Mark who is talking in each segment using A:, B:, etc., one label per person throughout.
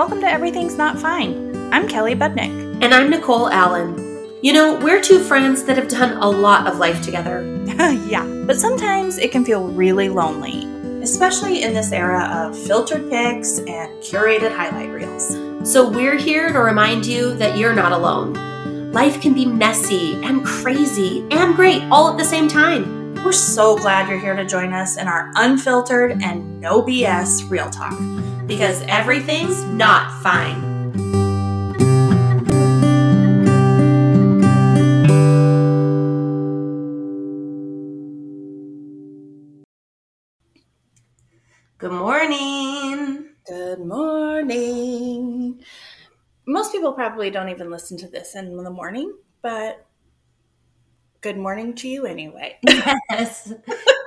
A: Welcome to Everything's Not Fine. I'm Kelly Budnick.
B: And I'm Nicole Allen. You know, we're two friends that have done a lot of life together.
A: yeah, but sometimes it can feel really lonely, especially in this era of filtered pics and curated highlight reels.
B: So we're here to remind you that you're not alone. Life can be messy and crazy and great all at the same time.
A: We're so glad you're here to join us in our unfiltered and no BS real talk.
B: Because everything's not fine. Good morning.
A: Good morning. Most people probably don't even listen to this in the morning, but good morning to you anyway.
B: Yes.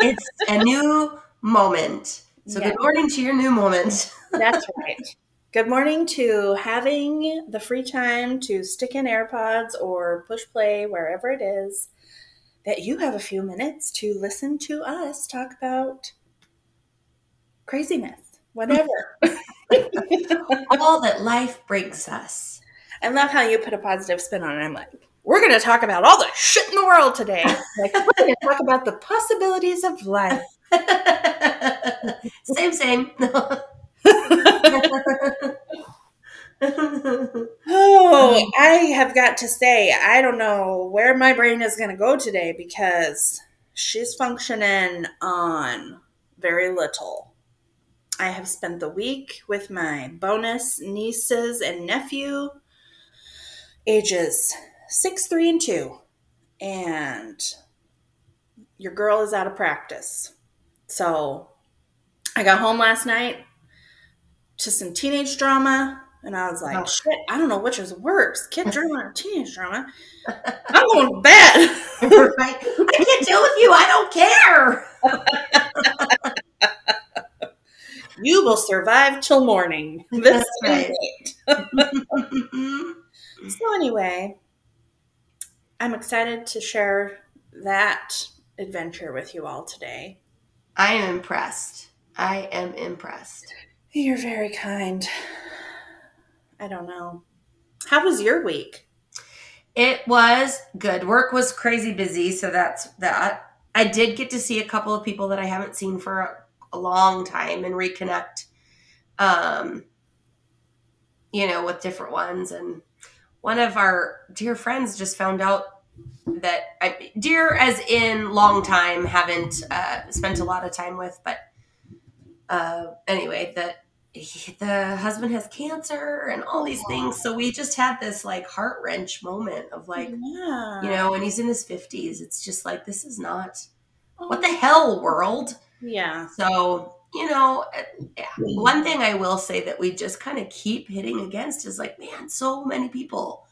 B: it's a new moment. So
A: Yeah.
B: good morning to your new moment.
A: That's right. Good morning to having the free time to stick in AirPods or push play wherever it is that you have a few minutes to listen to us talk about craziness, whatever.
B: All that life brings us.
A: I love how you put a positive spin on it. I'm like, we're going to talk about all the shit in the world today. Like, we're going to talk about the possibilities of life.
B: same, same.
A: Oh, I have got to say, I don't know where my brain is going to go today because she's functioning on very little. I have spent the week with my bonus nieces and nephew, ages six, three, and two. And your girl is out of practice. So I got home last night to some teenage drama, and I was like,
B: Oh.
A: shit, I don't know which is worse kid drama or teenage drama. I'm going to bed.
B: right? I can't deal with you. I don't care.
A: You will survive till morning. This
B: That's
A: is
B: right.
A: it. So, anyway, I'm excited to share that adventure with you all today.
B: I am impressed. I am impressed.
A: You're very kind. I don't know. How was your week?
B: It was good. Work was crazy busy, so that's that. I did get to see a couple of people that I haven't seen for a, a long time and reconnect. Um, you know, with different ones, and one of our dear friends just found out that I, dear as in long time, haven't uh, spent a lot of time with, but uh, anyway, that he- the husband has cancer and all these things. So we just had this like heart wrench moment of like,
A: yeah.
B: you know, and he's in his 50s. It's just like, this is not what the hell, world.
A: Yeah.
B: So, you know, uh, one thing I will say that we just kind of keep hitting against is like, man, so many people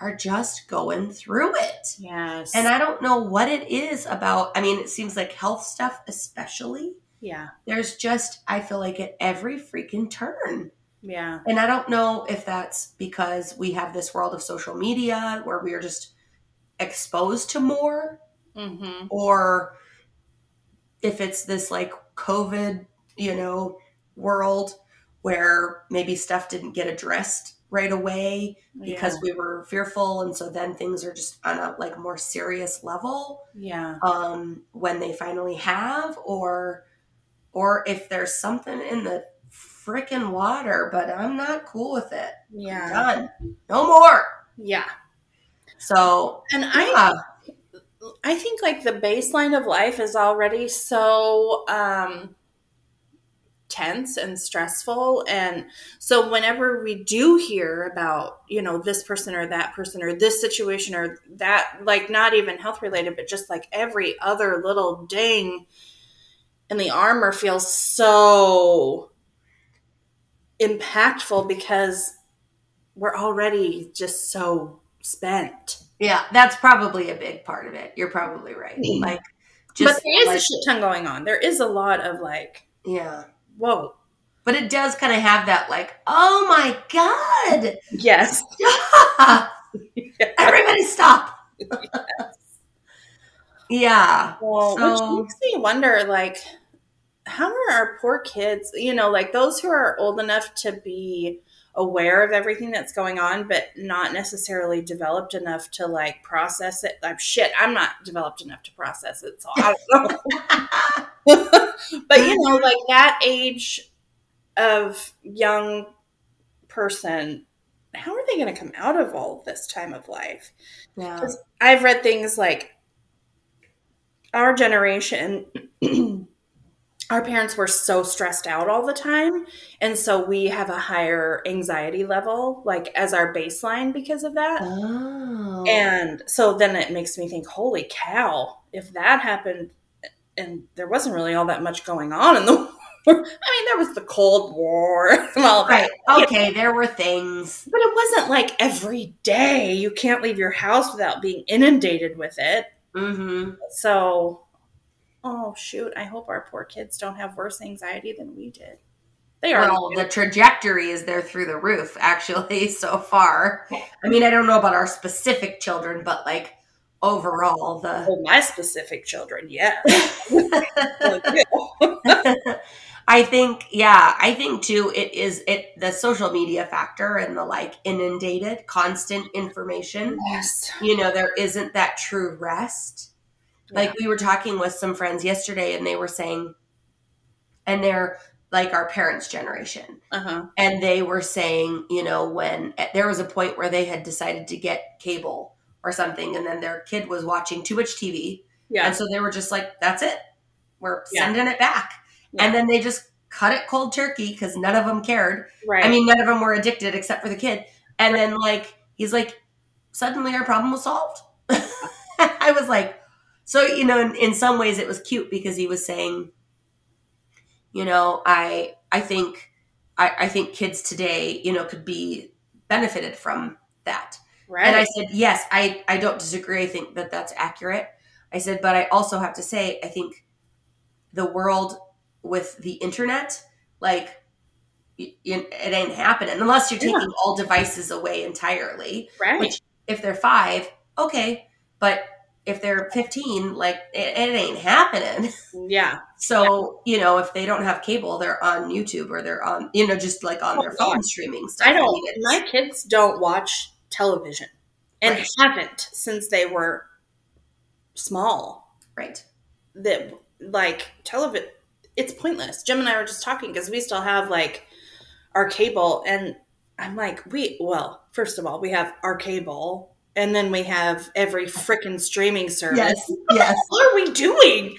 B: are just going through it.
A: Yes.
B: And I don't know what it is about. I mean, it seems like health stuff, especially.
A: yeah.
B: There's just, I feel like at every freaking turn.
A: Yeah.
B: And I don't know if that's because we have this world of social media where we are just exposed to more
A: Mm-hmm.
B: or if it's this like COVID, you know, world where maybe stuff didn't get addressed right away because we were fearful and so then things are just on a like more serious level
A: yeah.
B: um when they finally have or or if there's something in the freaking water but I'm not cool with it.
A: Yeah.
B: Done. No more.
A: Yeah.
B: So
A: And I
B: yeah.
A: I think like the baseline of life is already so um tense and stressful and so whenever we do hear about you know this person or that person or this situation or that like not even health related but just like every other little ding in the armor feels so impactful because we're already just so spent
B: Yeah, that's probably a big part of it. You're probably right.
A: Mm.
B: Like,
A: but there is
B: like,
A: a shit ton going on. There is a lot of like,
B: yeah.
A: Whoa,
B: But it does kind of have that, like, oh my god,
A: yes,
B: stop! Everybody stop! yeah.
A: well,
B: So-
A: which makes me wonder, like, how are our poor kids? You know, like those who are old enough to be aware of everything that's going on, but not necessarily developed enough to like process it. Like shit, I'm not developed enough to process it, so I don't know. but you know, like that age of young person, how are they going to come out of all this time of life?
B: Yeah.
A: I've read things like our generation, our parents were so stressed out all the time. And so we have a higher anxiety level, like as our baseline because of that.
B: Oh.
A: And so then it makes me think, holy cow, if that happened and there wasn't really all that much going on in the war. I mean, there was the Cold War and all that.
B: right. Okay, there were things.
A: But it wasn't like every day. You can't leave your house without being inundated with it.
B: Mm-hmm.
A: So, oh shoot, I hope our poor kids don't have worse anxiety than we did. They are.
B: Well, the trajectory is there through the roof, actually, so far. I mean, I don't know about our specific children, but like overall, the
A: oh, my specific children, yeah.
B: I think, yeah, I think too, it is it the social media factor and the like inundated, constant information.
A: yes.
B: You know, there isn't that true rest. Like we were talking with some friends yesterday, and they were saying, and they're like our parents' generation,
A: Uh huh.
B: and they were saying, you know, when eh, there was a point where they had decided to get cable or something, and then their kid was watching too much TV,
A: Yeah.
B: and so they were just like, "That's it, we're
A: Yeah.
B: sending it back,"
A: Yeah.
B: and then they just cut it cold turkey because none of them cared.
A: right.
B: I mean, none of them were addicted except for the kid, and then like he's like, suddenly our problem was solved. I was like, so you know, in, in some ways it was cute because he was saying, you know, I I think I, I think kids today, you know, could be benefited from that.
A: right.
B: And I said, yes, I, I don't disagree. I think that that's accurate. I said, but I also have to say, I think the world with the internet, like, it ain't happening unless you're taking all devices away entirely.
A: right.
B: Which, if they're five, okay. But if they're 15, like, it, it ain't happening.
A: yeah.
B: So, you know, if they don't have cable, they're on YouTube or they're on, you know, just like on
A: Oh,
B: their phone streaming stuff.
A: I don't.
B: mean,
A: my kids don't watch television, and
B: Right.
A: haven't since they were small.
B: right.
A: that like television it's pointless jim and i were just talking because we still have like our cable and i'm like we well first of all we have our cable and then we have every freaking streaming service
B: Yes. Yes.
A: what are we doing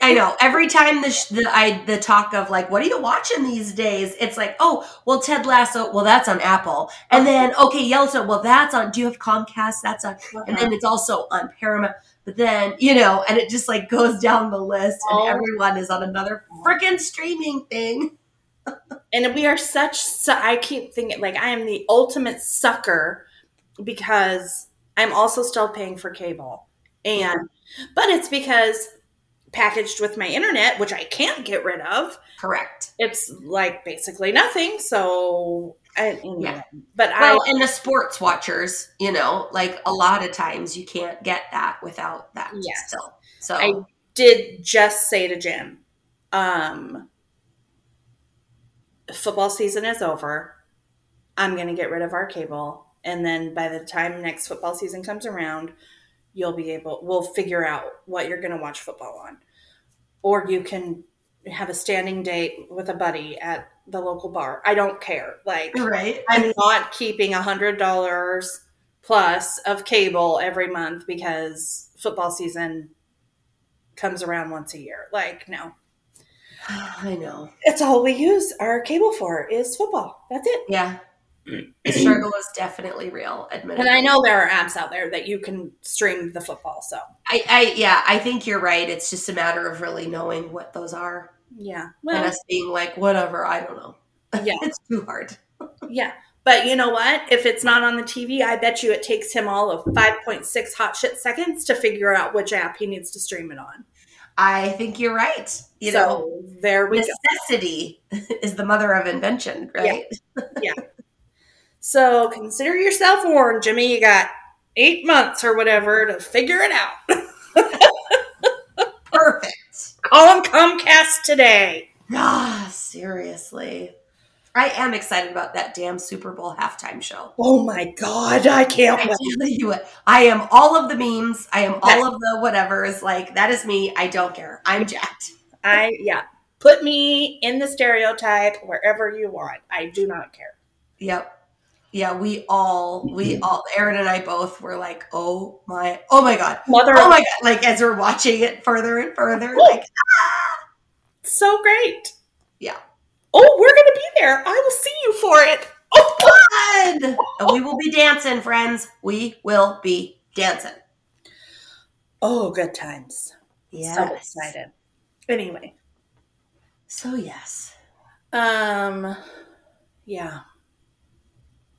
B: I know. Every time the sh- the I the talk of like, what are you watching these days? It's like, oh, well, Ted Lasso. Well, that's on Apple, and then okay, Yellowstone. Well, that's on. Do you have Comcast? That's on, and then uh-huh. it's also on Paramount. But then you know, and it just like goes down the list, and
A: Oh.
B: everyone is on another freaking streaming thing.
A: and we are such su- i keep thinking like i am the ultimate sucker because i'm also still paying for cable and but it's because packaged with my internet which i can't get rid of
B: Correct.
A: it's like basically nothing so I,
B: Yeah.
A: but
B: Well,
A: i
B: and the sports watchers, you know, like a lot of times you can't get that without that.
A: Yes.
B: Still. So
A: I did just say to jim um football season is over i'm going to get rid of our cable and then by the time next football season comes around you'll be able we'll figure out what you're going to watch football on. Or you can have a standing date with a buddy at the local bar. I don't care. Like
B: right.
A: i'm not keeping a hundred dollars plus of cable every month because football season comes around once a year. Like no.
B: I know.
A: it's all we use our cable for is football. That's it.
B: Yeah. The struggle is definitely real, admittedly.
A: and i know there are apps out there that you can stream the football so
B: I, I yeah, I think you're right. It's just a matter of really knowing what those are
A: yeah
B: and us being like, whatever, I don't know.
A: Yeah.
B: it's too hard.
A: yeah but you know what if it's not on the tv i bet you it takes him all of 5.6 hot shit seconds to figure out which app he needs to stream it on
B: I think you're right. You
A: so
B: know,
A: there we go
B: necessity is the mother of invention, right?
A: So consider yourself warned, Jimmy. You got eight months or whatever to figure it out.
B: Perfect.
A: Call him Comcast today.
B: Ah, seriously. I am excited about that damn Super Bowl halftime show.
A: Oh my god, I can't
B: I
A: wait.
B: tell I am all of the memes. I am all of the whatevers. Like that is me. I don't care. I'm jacked.
A: I yeah. Put me in the stereotype wherever you want. I do not care.
B: Yep. Yeah, we all, we all, Aaron and I both were like, oh my, oh my god,
A: Mother
B: oh my god, like as we're watching it further and further, like
A: so great.
B: Yeah.
A: Oh, we're gonna be there. I will see you for it. Oh,
B: God. And we will be dancing, friends. We will be dancing.
A: oh good times.
B: Yeah.
A: So excited. Anyway.
B: So yes.
A: Um yeah.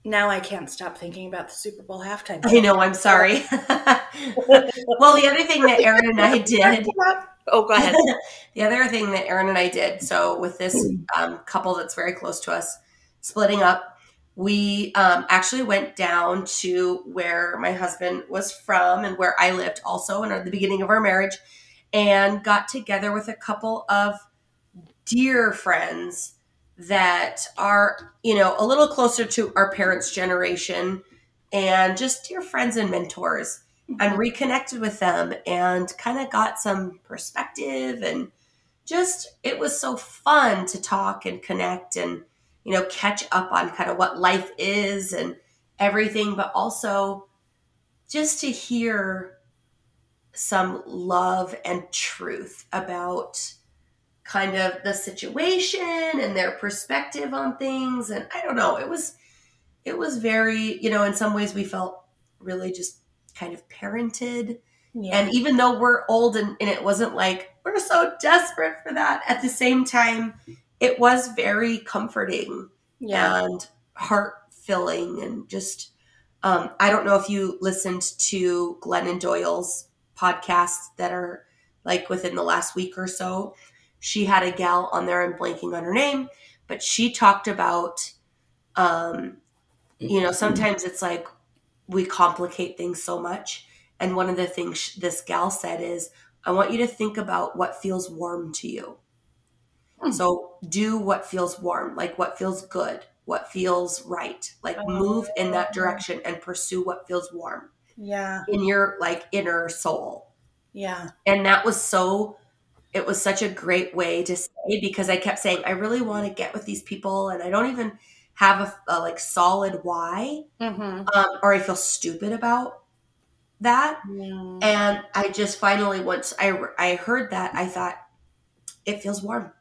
A: Now I can't stop thinking about the Super Bowl halftime. Show.
B: I know. I'm sorry. well, the other thing that Aaron and I did
A: Oh, go ahead.
B: the other thing that Aaron and I did, so with this um, couple that's very close to us, splitting up, we um, actually went down to where my husband was from and where I lived also in the beginning of our marriage and got together with a couple of dear friends that are, you know, a little closer to our parents' generation and just dear friends and mentors and mm-hmm. reconnected with them and kind of got some perspective and just it was so fun to talk and connect and you know catch up on kind of what life is and everything but also just to hear some love and truth about kind of the situation and their perspective on things and i don't know it was it was very you know in some ways we felt really just kind of parented.
A: Yeah.
B: And even though we're old and, and it wasn't like we're so desperate for that, at the same time, it was very comforting
A: yeah.
B: and heart filling and just um, I don't know if you listened to Glennon Doyle's podcasts that are like within the last week or so. She had a gal on there, I'm blanking on her name, but she talked about, um, you know, sometimes it's like we complicate things so much. And one of the things this gal said is, I want you to think about what feels warm to you.
A: Hmm.
B: So do what feels warm, like what feels good, what feels right. Like move in that direction and pursue what feels warm
A: Yeah.
B: in your like inner soul.
A: Yeah.
B: And that was so it was such a great way to say because I kept saying I really want to get with these people and I don't even have a, a like solid why
A: Mm-hmm.
B: um, or I feel stupid about that.
A: Yeah.
B: And I just finally, once I, I heard that, I thought, it feels warm.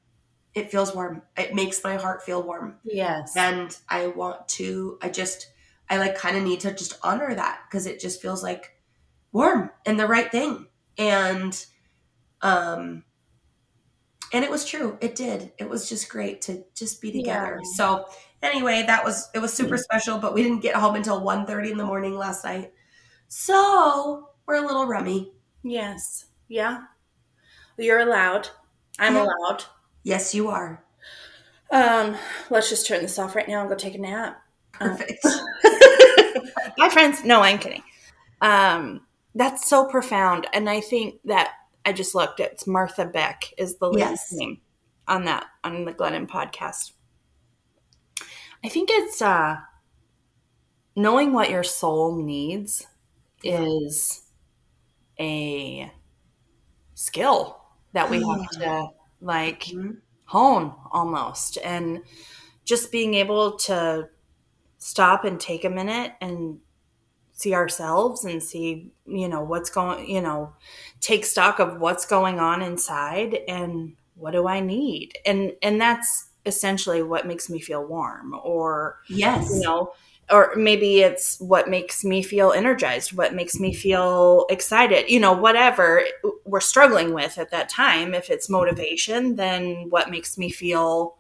B: It feels warm. It makes my heart feel warm.
A: Yes.
B: And I want to, I just, I like kind of need to just honor that because it just feels like warm and the right thing. And, um, and it was true. It did. It was just great to just be together.
A: Yeah.
B: So anyway, that was it was super special, but we didn't get home until 1.30 in the morning last night. So we're a little rummy.
A: yes. Yeah. You're allowed. I'm
B: Yeah.
A: allowed.
B: Yes, you are.
A: Um, let's just turn this off right now and go take a nap. Um,
B: Perfect.
A: Bye, friends. No, I'm kidding. Um, that's so profound, and I think that I just looked. It's Martha Beck is the lady's
B: Yes.
A: name on that on the Glennon podcast. I think it's uh, knowing what your soul needs is a skill that we have to like
B: Mhm.
A: hone almost and just being able to stop and take a minute and see ourselves and see you know what's going you know take stock of what's going on inside and what do i need? And and that's essentially what makes me feel warm or
B: Yes.
A: you know or maybe it's what makes me feel energized what makes me feel excited you know whatever we're struggling with at that time. If it's motivation then what makes me feel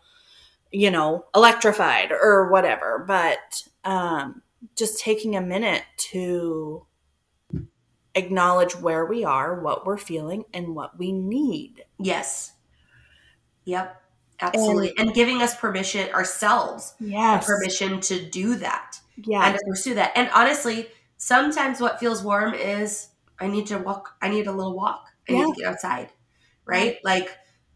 A: you know electrified or whatever. But um just taking a minute to acknowledge where we are what we're feeling and what we need
B: Yes. Yep. Absolutely. And, giving us permission ourselves
A: yes
B: permission to do that
A: yeah
B: and to pursue that. And honestly, sometimes what feels warm is I need to walk. I need a little walk. I need to get outside, right? Like,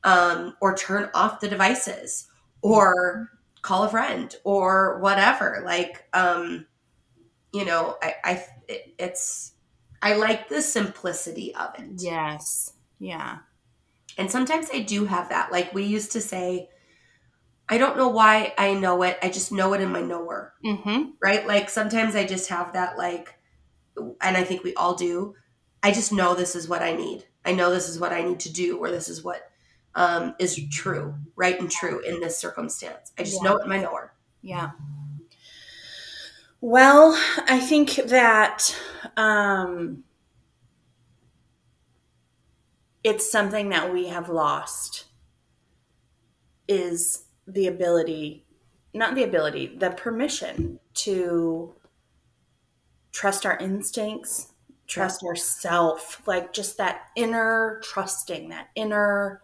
B: um, or turn off the devices, or call a friend or whatever. Like, um, you know, I, I it, it's I like the simplicity of it.
A: Yes. Yeah.
B: And sometimes I do have that. Like we used to say, I don't know why I know it. I just know it in my knower.
A: Mm-hmm.
B: Right? Like sometimes I just have that like and I think we all do. I just know this is what I need. I know this is what I need to do or this is what um, is true, right and true in this circumstance. I just
A: Yeah.
B: know it in my knower.
A: Yeah. Well, I think that um, it's something that we have lost is the ability, not the ability, the permission to trust our instincts, trust ourself, like just that inner trusting, that inner,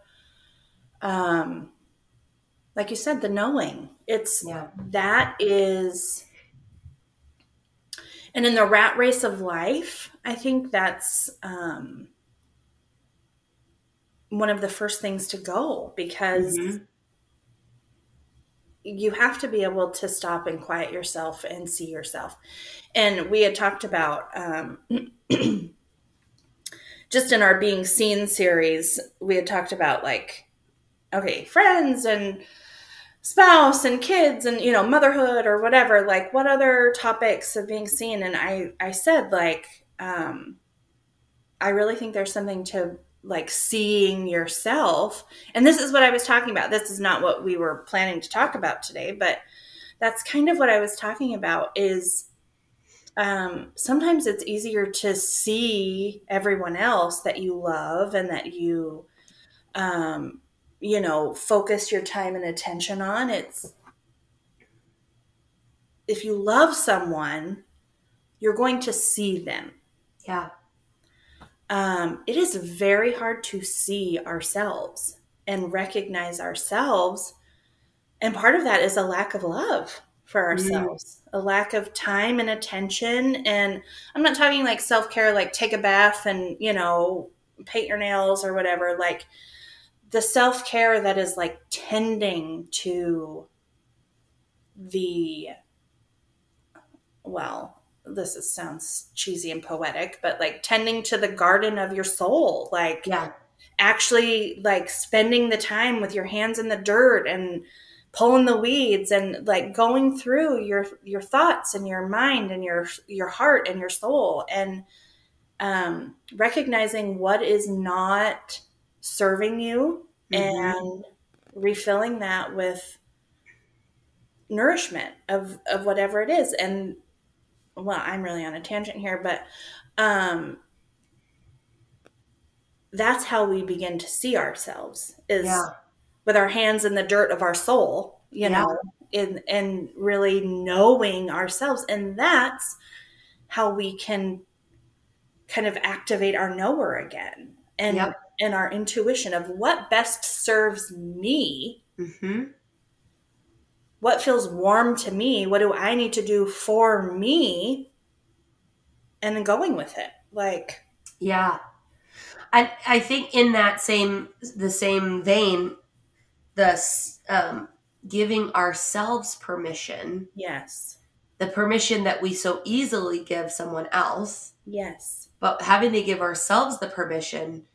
A: um, like you said, the knowing. It's
B: Yeah.
A: that is and in the rat race of life i think that's um, one of the first things to go because
B: Mhm.
A: you have to be able to stop and quiet yourself and see yourself and we had talked about um, just in our being seen series we had talked about like okay friends and spouse and kids and you know motherhood or whatever like what other topics of being seen? And i i said like um i really think there's something to like seeing yourself. And this is what i was talking about. This is not what we were planning to talk about today but that's kind of what i was talking about is um, sometimes it's easier to see everyone else that you love and that you um, you know focus your time and attention on it's if you love someone you're going to see them
B: Yeah.
A: um, it is very hard to see ourselves and recognize ourselves and part of that is a lack of love for ourselves a lack of time and attention and i'm not talking like self-care like take a bath and you know paint your nails or whatever like the self-care that is like tending to the well this is, sounds cheesy and poetic but like tending to the garden of your soul like
B: Yeah.
A: actually like spending the time with your hands in the dirt and pulling the weeds and like going through your your thoughts and your mind and your your heart and your soul and um, recognizing what is not serving you
B: Mhm.
A: and refilling that with nourishment of of whatever it is and well i'm really on a tangent here but um that's how we begin to see ourselves is
B: Yeah.
A: with our hands in the dirt of our soul you
B: Yeah.
A: know in and really knowing ourselves and that's how we can kind of activate our knower again and
B: Yep.
A: And our intuition of what best serves me.
B: Hmm
A: what feels warm to me what do i need to do for me? And then going with it like
B: Yeah. I I think in that same the same vein, the um, giving ourselves permission,
A: yes.
B: The permission that we so easily give someone else,
A: yes.
B: But having to give ourselves the permission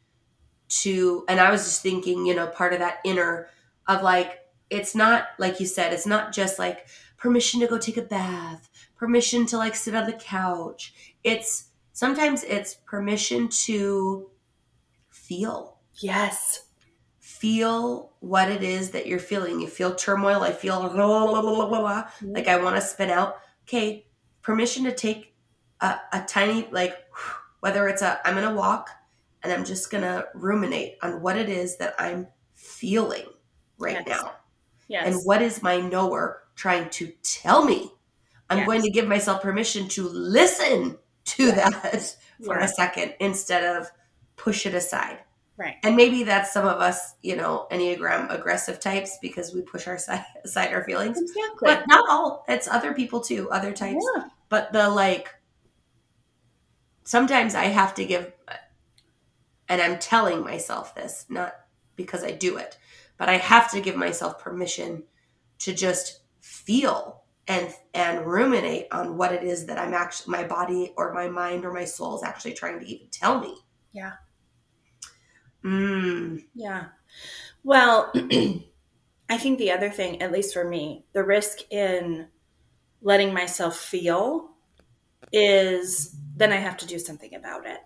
B: to and I was just thinking, you know, part of that inner of like it's not like you said, it's not just like permission to go take a bath, permission to like sit on the couch. It's sometimes it's permission to feel.
A: Yes.
B: Feel what it is that you're feeling. You feel turmoil i feel mm-hmm. like i want to spin out. Okay permission to take a, a tiny like whether it's a i'm gonna walk and i'm just gonna ruminate on what it is that i'm feeling right
A: Yes.
B: now.
A: Yes.
B: And what is my knower trying to tell me? I'm
A: Yes.
B: going to give myself permission to listen to that for a second instead of push it aside.
A: Right.
B: And maybe that's some of us you know enneagram aggressive types because we push our side, aside our feelings.
A: Exactly.
B: But not all. It's other people too other types.
A: Yeah.
B: but the like sometimes i have to give and i'm telling myself this not because i do it but i have to give myself permission to just feel and and ruminate on what it is that I'm actually my body or my mind or my soul is actually trying to even tell me.
A: Yeah.
B: Mm.
A: Yeah. Well, I think the other thing, at least for me, the risk in letting myself feel is then I have to do something about it.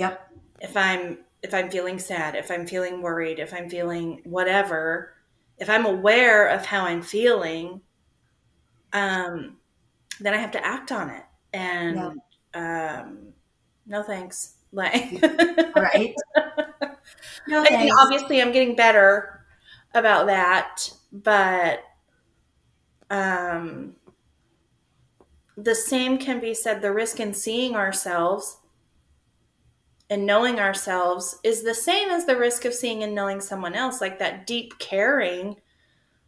B: Yep.
A: If I'm if I'm feeling sad, if I'm feeling worried, if I'm feeling whatever, if I'm aware of how I'm feeling, um, then I have to act on it. And um, no thanks. Like
B: right.
A: No, I mean, obviously I'm getting better about that, but um the same can be said the risk in seeing ourselves and knowing ourselves is the same as the risk of seeing and knowing someone else, like that deep caring.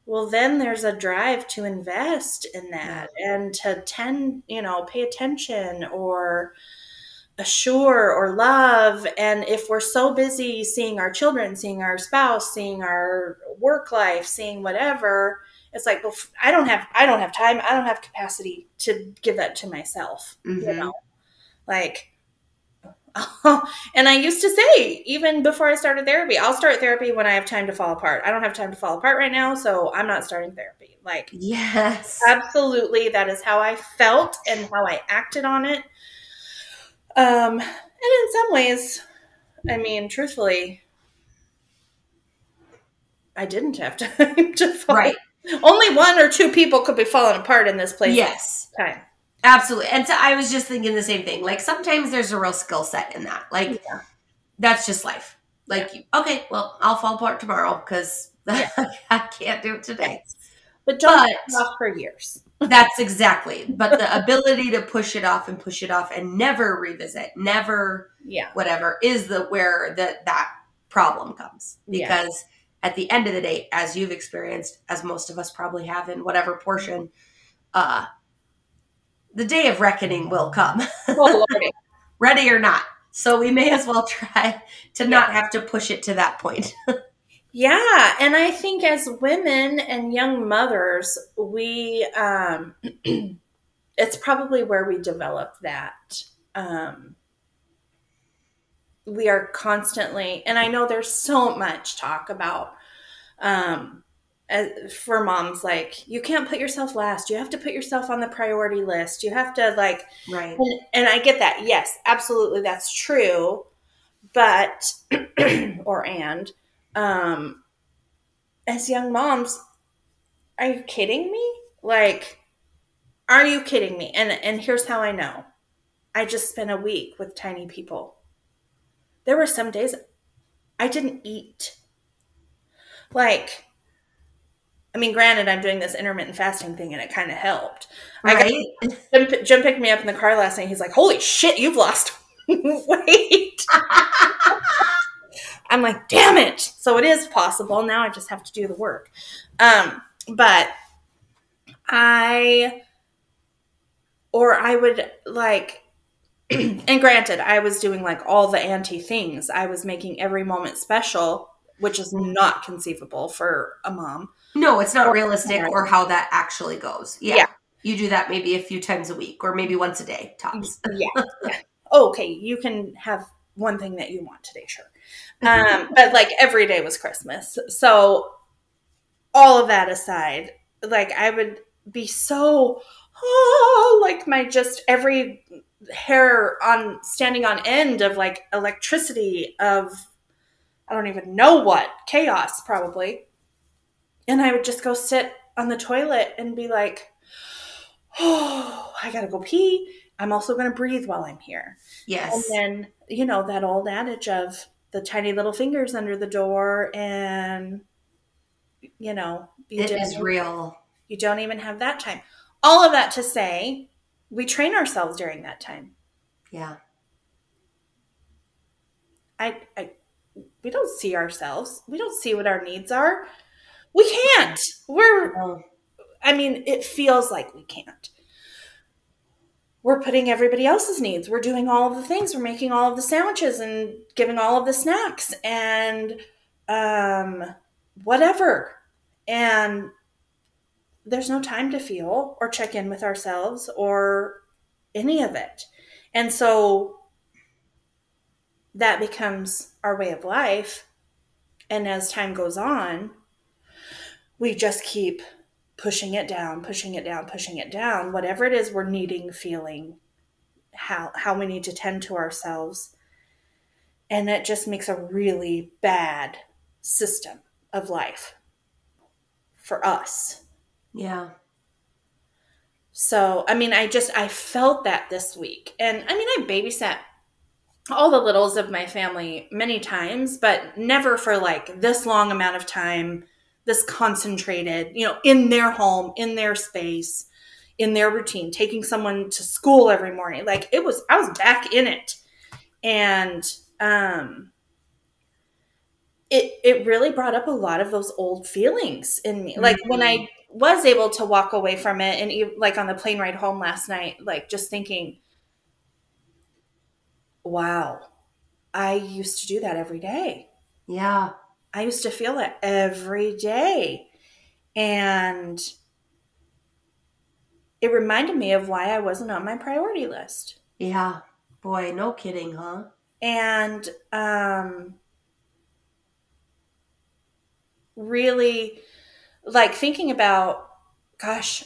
A: Well, then there's a drive to invest in that and to tend, you know, pay attention or assure or love. And if we're so busy seeing our children, seeing our spouse, seeing our work life, seeing whatever, it's like, well, I don't have, I don't have time. I don't have capacity to give that to myself.
B: Mm-hmm.
A: You know, like and I used to say, even before I started therapy, I'll start therapy when I have time to fall apart. I don't have time to fall apart right now, so I'm not starting therapy. Like,
B: yes,
A: absolutely, that is how I felt and how I acted on it. Um, and in some ways, I mean, truthfully, I didn't have time to fall.
B: Right.
A: Only one or two people could be falling apart in this place.
B: Yes.
A: Time.
B: Absolutely. And so I was just thinking the same thing. Like sometimes there's a real skill set in that. Like
A: Yeah.
B: that's just life. Like you, okay, well, I'll fall apart tomorrow because
A: Yeah.
B: I can't do it today.
A: But don't
B: But-
A: off for years.
B: That's exactly. But the ability to push it off and push it off and never revisit, never
A: Yeah.
B: whatever is the where that that problem comes
A: Yeah.
B: because at the end of the day as you've experienced as most of us probably have in whatever portion uh the day of reckoning will come.
A: Oh,
B: ready or not. So we may as well try to not have to push it to that point.
A: Yeah, and I think as women and young mothers, we um it's probably where we develop that. Um we are constantly and I know there's so much talk about um as, for moms like you can't put yourself last. You have to put yourself on the priority list. You have to like
B: right
A: and, and I get that. Yes, absolutely, that's true. But or and um, as young moms, are you kidding me? Like, are you kidding me? And and here's how I know. I just spent a week with tiny people. There were some days I didn't eat. Like, I mean, granted, I'm doing this intermittent fasting thing, and it kind of helped. I got-
B: right
A: Jim, Jim picked me up in the car last night. He's like, "Holy shit, you've lost weight." I'm like, "Damn it!" So it is possible. Now I just have to do the work. Um, but I, or I would like, and granted, I was doing like all the anti things. I was making every moment special, which is not conceivable for a mom.
B: no it's not realistic or how that actually goes yeah.
A: Yeah.
B: you do that maybe a few times a week or maybe once a day tops
A: yeah, yeah. Oh, okay, you can have one thing that you want today, sure. Um, but like every day was Christmas. So all of that aside, like I would be so oh, like my just every hair on standing on end of like electricity of I don't even know what chaos probably. And I would just go sit on the toilet and be like, oh, I gotta go pee. I'm also gonna breathe while I'm here.
B: Yes.
A: And then, you know, that old adage of the tiny little fingers under the door and you know, you
B: it real
A: you don't even have that time. All of that to say, we train ourselves during that time.
B: yeah
A: I, I we don't see ourselves. We don't see what our needs are. We can't. We're
B: No.
A: I mean, it feels like we can't. We're putting everybody else's needs. We're doing all of the things. We're making all of the sandwiches and giving all of the snacks and um, whatever. And there's no time to feel or check in with ourselves or any of it. And so that becomes our way of life. And as time goes on, we just keep pushing it down, pushing it down, pushing it down, whatever it is we're needing, feeling, how how we need to tend to ourselves. And that just makes a really bad system of life for us.
B: Yeah.
A: So, I mean, I just I felt that this week. And I mean, I babysat all the littles of my family many times, but never for like this long amount of time, this concentrated, you know, in their home, in their space, in their routine, taking someone to school every morning. Like it was I was back in it. And um it it really brought up a lot of those old feelings in me. Like mm-hmm. when I was able to walk away from it and like on the plane ride home last night, like just thinking wow, I used to do that every day.
B: Yeah.
A: I used to feel it every day. And it reminded me of why I wasn't on my priority list.
B: Yeah. Boy, no kidding, huh?
A: And um really like thinking about gosh,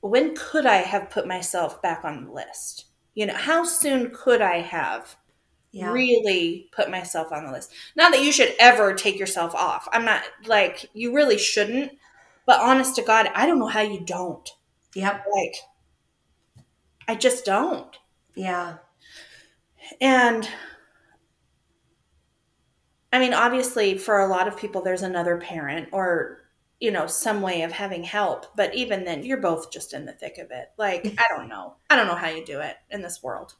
A: when could I have put myself back on the list? You know how soon could i have yeah. really put myself on the list? Not that you should ever take yourself off. I'm not like you really shouldn't but honest to god i don't know how you don't.
B: Yep.
A: Like i just don't.
B: Yeah.
A: And i mean obviously for a lot of people there's another parent or you know some way of having help but even then you're both just in the thick of it. Like i don't know. I don't know how you do it in this world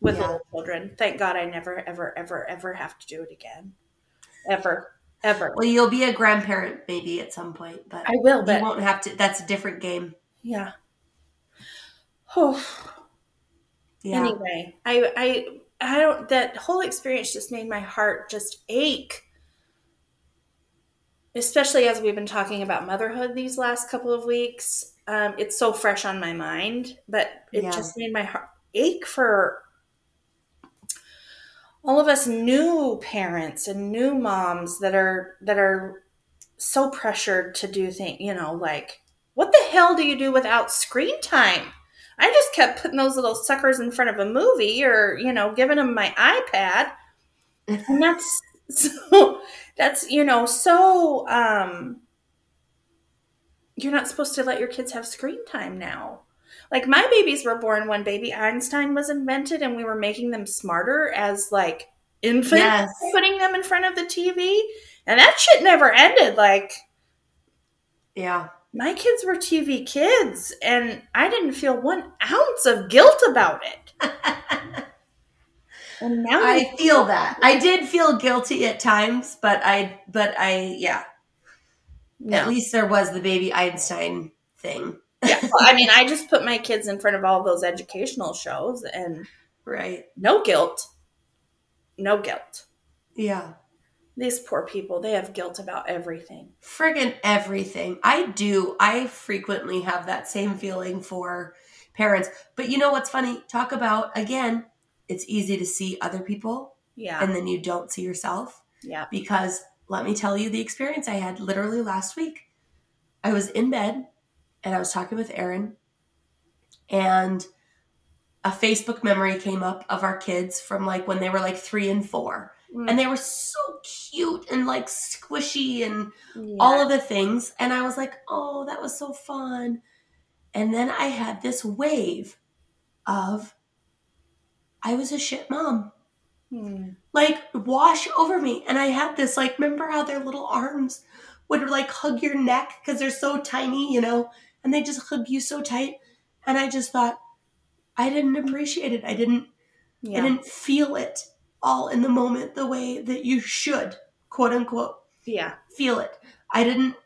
A: with yeah. little children. Thank god i never ever ever ever have to do it again. Ever ever.
B: Well you'll be a grandparent maybe at some point but
A: i will but
B: you won't have to that's a different game.
A: Yeah. Oh yeah. anyway i i i don't that whole experience just made my heart just ache especially as we've been talking about motherhood these last couple of weeks. Um, it's so fresh on my mind, but it yeah. just made my heart ache for all of us new parents and new moms that are that are so pressured to do things. You know, like what the hell do you do without screen time? I just kept putting those little suckers in front of a movie or you know giving them my iPad, and that's so that's you know so um you're not supposed to let your kids have screen time now. Like my babies were born when baby einstein was invented and we were making them smarter as like infants yes. putting them in front of the tv and that shit never ended like
B: yeah.
A: my kids were tv kids and i didn't feel one ounce of guilt about it
B: And now I feel that. I did feel guilty at times, but I but I yeah. No. At least there was the baby Einstein thing.
A: yeah. Well, I mean, I just put my kids in front of all those educational shows and
B: right.
A: No guilt. No guilt.
B: Yeah.
A: These poor people, they have guilt about everything.
B: Friggin' everything. I do. I frequently have that same feeling for parents. But you know what's funny? Talk about again it's easy to see other people.
A: Yeah.
B: And then you don't see yourself.
A: Yeah.
B: Because let me tell you the experience I had literally last week. I was in bed and I was talking with Aaron, and a Facebook memory came up of our kids from like when they were like three and four. Mm. And they were so cute and like squishy and yeah. all of the things. And I was like, oh, that was so fun. And then I had this wave of I was a shit mom. Hmm. Like wash over me. And I had this, like, remember how their little arms would like hug your neck because they're so tiny, you know, and they just hug you so tight. And I just thought, I didn't appreciate it. I didn't yeah. I didn't feel it all in the moment the way that you should, quote unquote.
A: Yeah.
B: Feel it. I didn't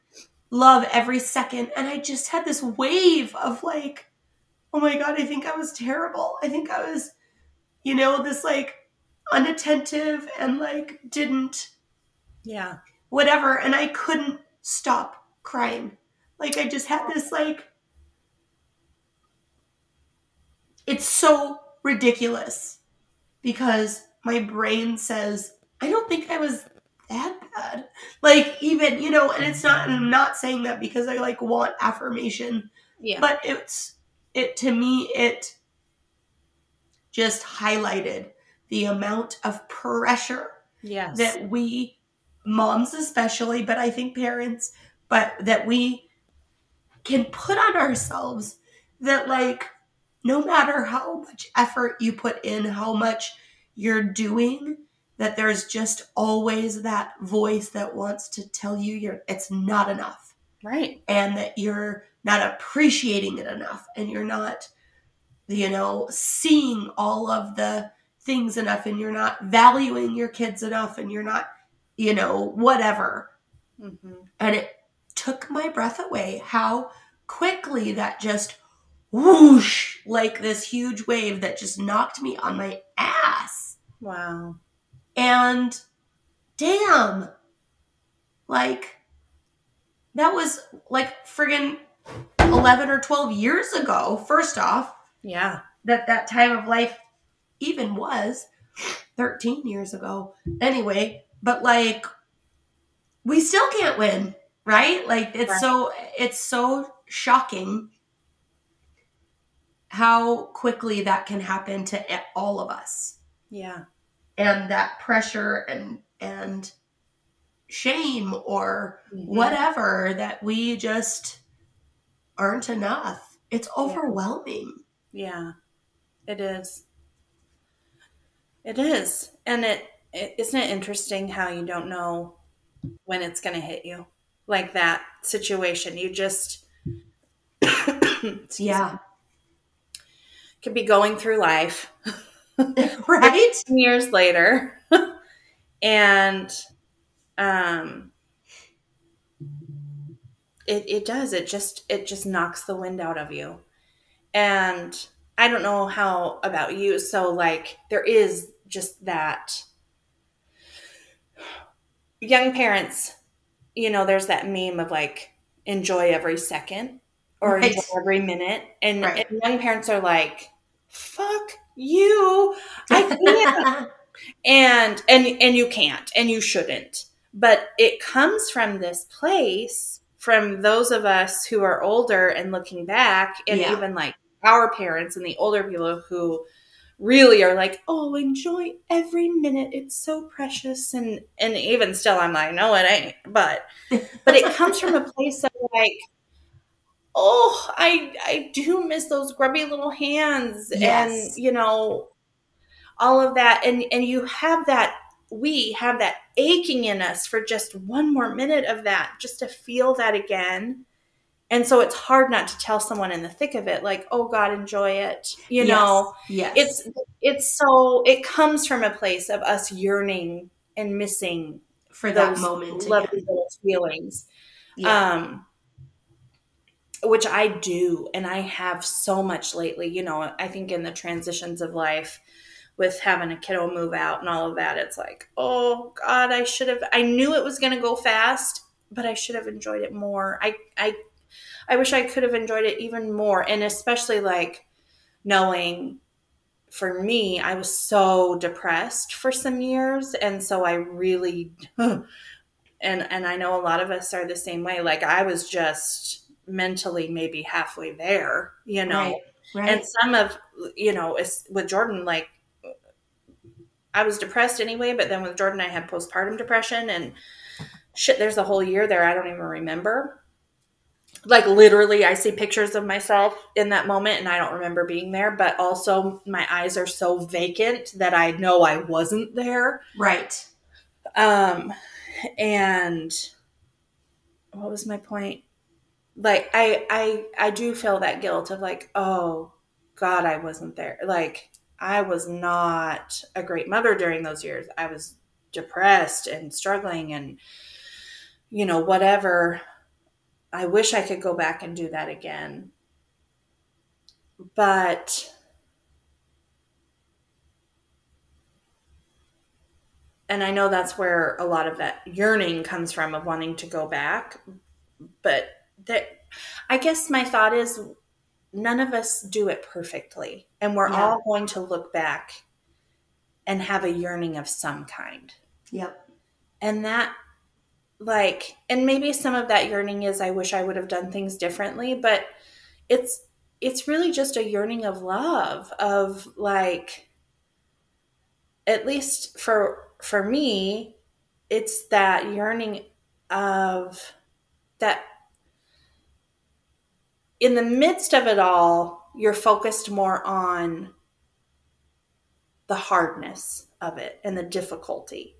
B: love every second. And I just had this wave of like, oh my God, I think I was terrible. I think I was you know, this like unattentive and like didn't
A: yeah
B: whatever and i couldn't stop crying Like I just had this like it's so ridiculous because my brain says I don't think I was that bad. Like even, you know, and it's not I'm not saying that because I like want affirmation,
A: Yeah.
B: but it's it to me it just highlighted the amount of pressure
A: yes.
B: that we moms especially but i think parents but that we can put on ourselves that like no matter how much effort you put in how much you're doing that there's just always that voice that wants to tell you you're it's not enough
A: right.
B: and that you're not appreciating it enough and you're not you know seeing all of the things enough and you're not valuing your kids enough and you're not you know whatever.
A: Hmm
B: and it took my breath away how quickly that just whoosh like this huge wave that just knocked me on my ass.
A: Wow.
B: and damn like that was like friggin 11 or 12 years ago first off
A: Yeah.
B: that that time of life even was 13 years ago anyway but like we still can't win right like it's
A: Right.
B: so it's so shocking how quickly that can happen to all of us
A: Yeah.
B: and that pressure and and shame or
A: Mhm.
B: whatever that we just aren't enough it's overwhelming
A: Yeah. It is. It is. And it, it isn't it interesting how you don't know when it's going to hit you. Like that situation. You just
B: yeah
A: me, could be going through life
B: right
A: years later and um it, it does it just it just knocks the wind out of you and i don't know how about you. So like there is just that young parents you know there's that meme of like enjoy every second or
B: Right.
A: enjoy every minute. And,
B: Right.
A: and young parents are like fuck you. I can't. And and and you can't and you shouldn't. But it comes from this place from those of us who are older and looking back and
B: Yeah.
A: even like our parents and the older people who really are like oh enjoy every minute it's so precious and and even still i'm like no it ain't but but it comes from a place of like oh i i do miss those grubby little hands
B: Yes.
A: and you know all of that and and you have that we have that aching in us for just one more minute of that just to feel that again and so it's hard not to tell someone in the thick of it like oh god enjoy it you
B: Yes.
A: know
B: yes
A: it's it's so it comes from a place of us yearning and missing
B: for that moment
A: lovely
B: again.
A: little feelings
B: Yeah.
A: um which i do and i have so much lately you know i think in the transitions of life with having a kiddo move out and all of that it's like oh god i should have i knew it was going to go fast but i should have enjoyed it more. I i i wish i could have enjoyed it even more and especially like knowing for me i was so depressed for some years and so i really and and i know a lot of us are the same way like i was just mentally maybe halfway there you know?
B: Right right.
A: And some of you know with jordan like i was depressed anyway but then with jordan i had postpartum depression and shit there's a whole year there i don't even remember. Like literally i see pictures of myself in that moment and i don't remember being there but also my eyes are so vacant that i know i wasn't there.
B: Right.
A: Um and what was my point? Like i i i do feel that guilt of like oh god i wasn't there. Like i was not a great mother during those years. I was depressed and struggling and you know whatever. I wish i could go back and do that again. But and I know that's where a lot of that yearning comes from of wanting to go back. But that I guess my thought is none of us do it perfectly. And we're
B: Yeah.
A: all going to look back and have a yearning of some kind.
B: Yep.
A: And that, like, and maybe some of that yearning is I wish I would have done things differently, but it's, it's really just a yearning of love, of like, at least for, for me, it's that yearning of that in the midst of it all, you're focused more on the hardness of it and the difficulty.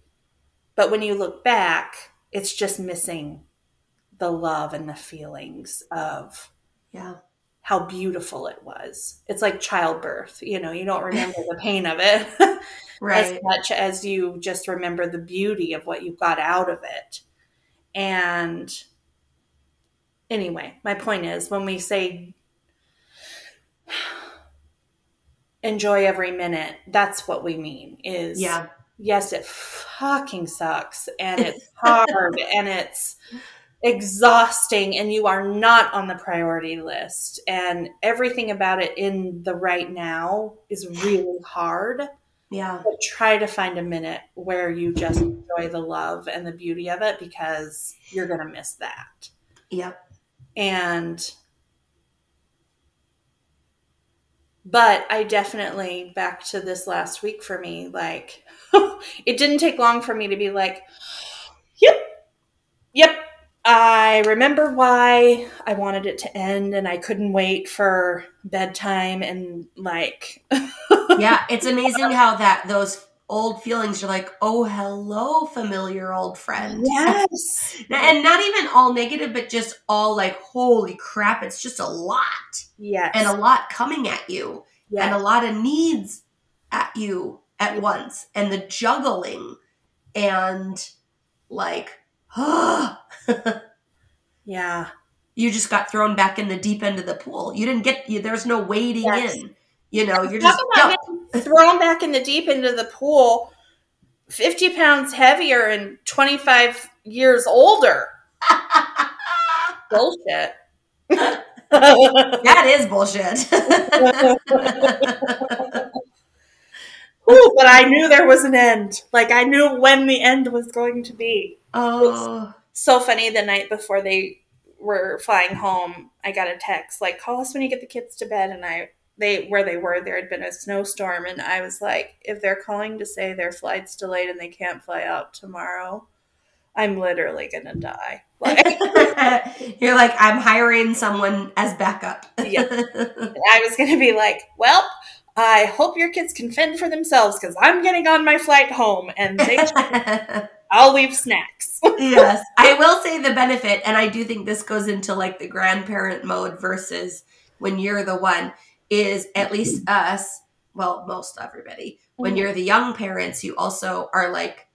A: But when you look back, it's just missing the love and the feelings of
B: Yeah.
A: how beautiful it was. It's like childbirth, you know, you don't remember the pain of it as much as you just remember the beauty of what you got out of it. And anyway, my point is when we say enjoy every minute, that's what we mean is
B: Yeah.
A: yes, it fucking sucks and it's hard and it's exhausting and you are not on the priority list and everything about it in the right now is really hard
B: Yeah.
A: but try to find a minute where you just enjoy the love and the beauty of it because you're going to miss that
B: Yep.
A: And but i definitely back to this last week for me like it didn't take long for me to be like yep yep i remember why i wanted it to end and i couldn't wait for bedtime and like
B: Yeah. It's amazing how that those old feelings you're like, oh hello, familiar old friend.
A: yes
B: And not even all negative, but just all like, holy crap, it's just a lot.
A: yes
B: And a lot coming at you.
A: yes.
B: and a lot of needs at you at once and the juggling and like
A: yeah
B: you just got thrown back in the deep end of the pool you didn't get you there's no wading
A: Yes.
B: in you know you're
A: Talk
B: just
A: about
B: dumped.
A: getting thrown back in the deep into the pool 50 pounds heavier and 25 years older. Bullshit.
B: That is bullshit.
A: Ooh, but i knew there was an end. Like i knew when the end was going to be.
B: Oh.
A: so funny the night before they were flying home i got a text like call us when you get the kids to bed and i they where they were there had been a snowstorm and i was like if they're calling to say their flight's delayed and they can't fly out tomorrow i'm literally gonna die. Like
B: you're like i'm hiring someone as backup.
A: Yeah. i was gonna be like well i hope your kids can fend for themselves because i'm getting on my flight home and they i'll leave snacks.
B: Yes. I will say the benefit and i do think this goes into like the grandparent mode versus when you're the one is at least us well most everybody when
A: Mhm.
B: you're the young parents you also are like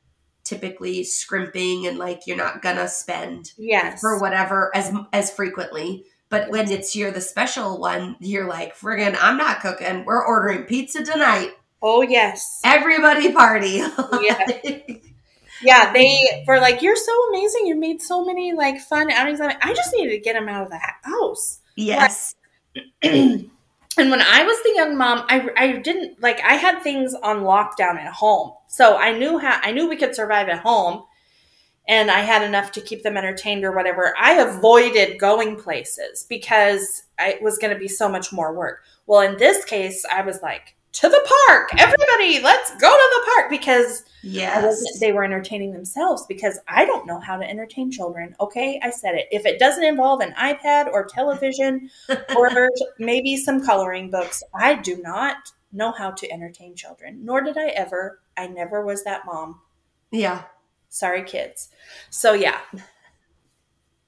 B: typically scrimping and like you're not gonna spend
A: yes
B: for whatever as as frequently but when it's you're the special one you're like friggin i'm not cooking we're ordering pizza tonight
A: oh yes
B: everybody party
A: Yeah. Yeah, they were like, "You're so amazing. You made so many like fun outings." I just needed to get him out of the house.
B: yes
A: and when I was the young mom, I I didn't like I had things on lockdown at home, so I knew how I knew we could survive at home, and I had enough to keep them entertained or whatever. I avoided going places because it was going to be so much more work. Well, in this case, I was like, "To the park, everybody! Let's go to the park!" Because
B: yes
A: they were entertaining themselves because I don't know how to entertain children. Okay, I said it. If it doesn't involve an iPad or television or maybe some coloring books, I do not know how to entertain children. Nor did I ever. I never was that mom.
B: yeah
A: Sorry, kids. So, yeah,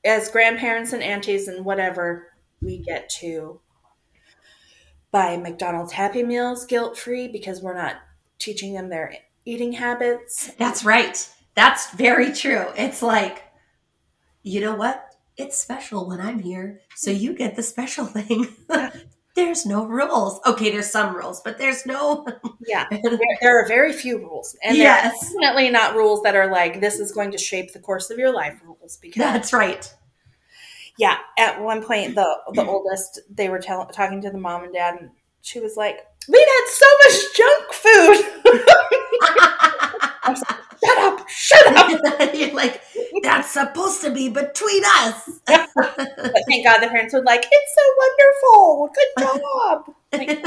A: as grandparents and aunties and whatever, we get to buy McDonald's Happy Meals guilt free because we're not teaching them their eating habits.
B: That's right. That's very true. It's like, you know what? It's special when I'm here, so you get the special thing. there's no rules. Okay, there's some rules, but there's no.
A: Yeah, there, there are very few rules, and
B: yes,
A: definitely not rules that are like this is going to shape the course of your life rules. Because
B: that's right.
A: Yeah, at one point, the the mm. oldest, they were tell, talking to the mom and dad, and she was like, "We had so much junk food." I was like, shut up! Shut up!
B: You're like, that's supposed to be between us.
A: but thank God the parents were like, "It's so wonderful! Good job!" Like,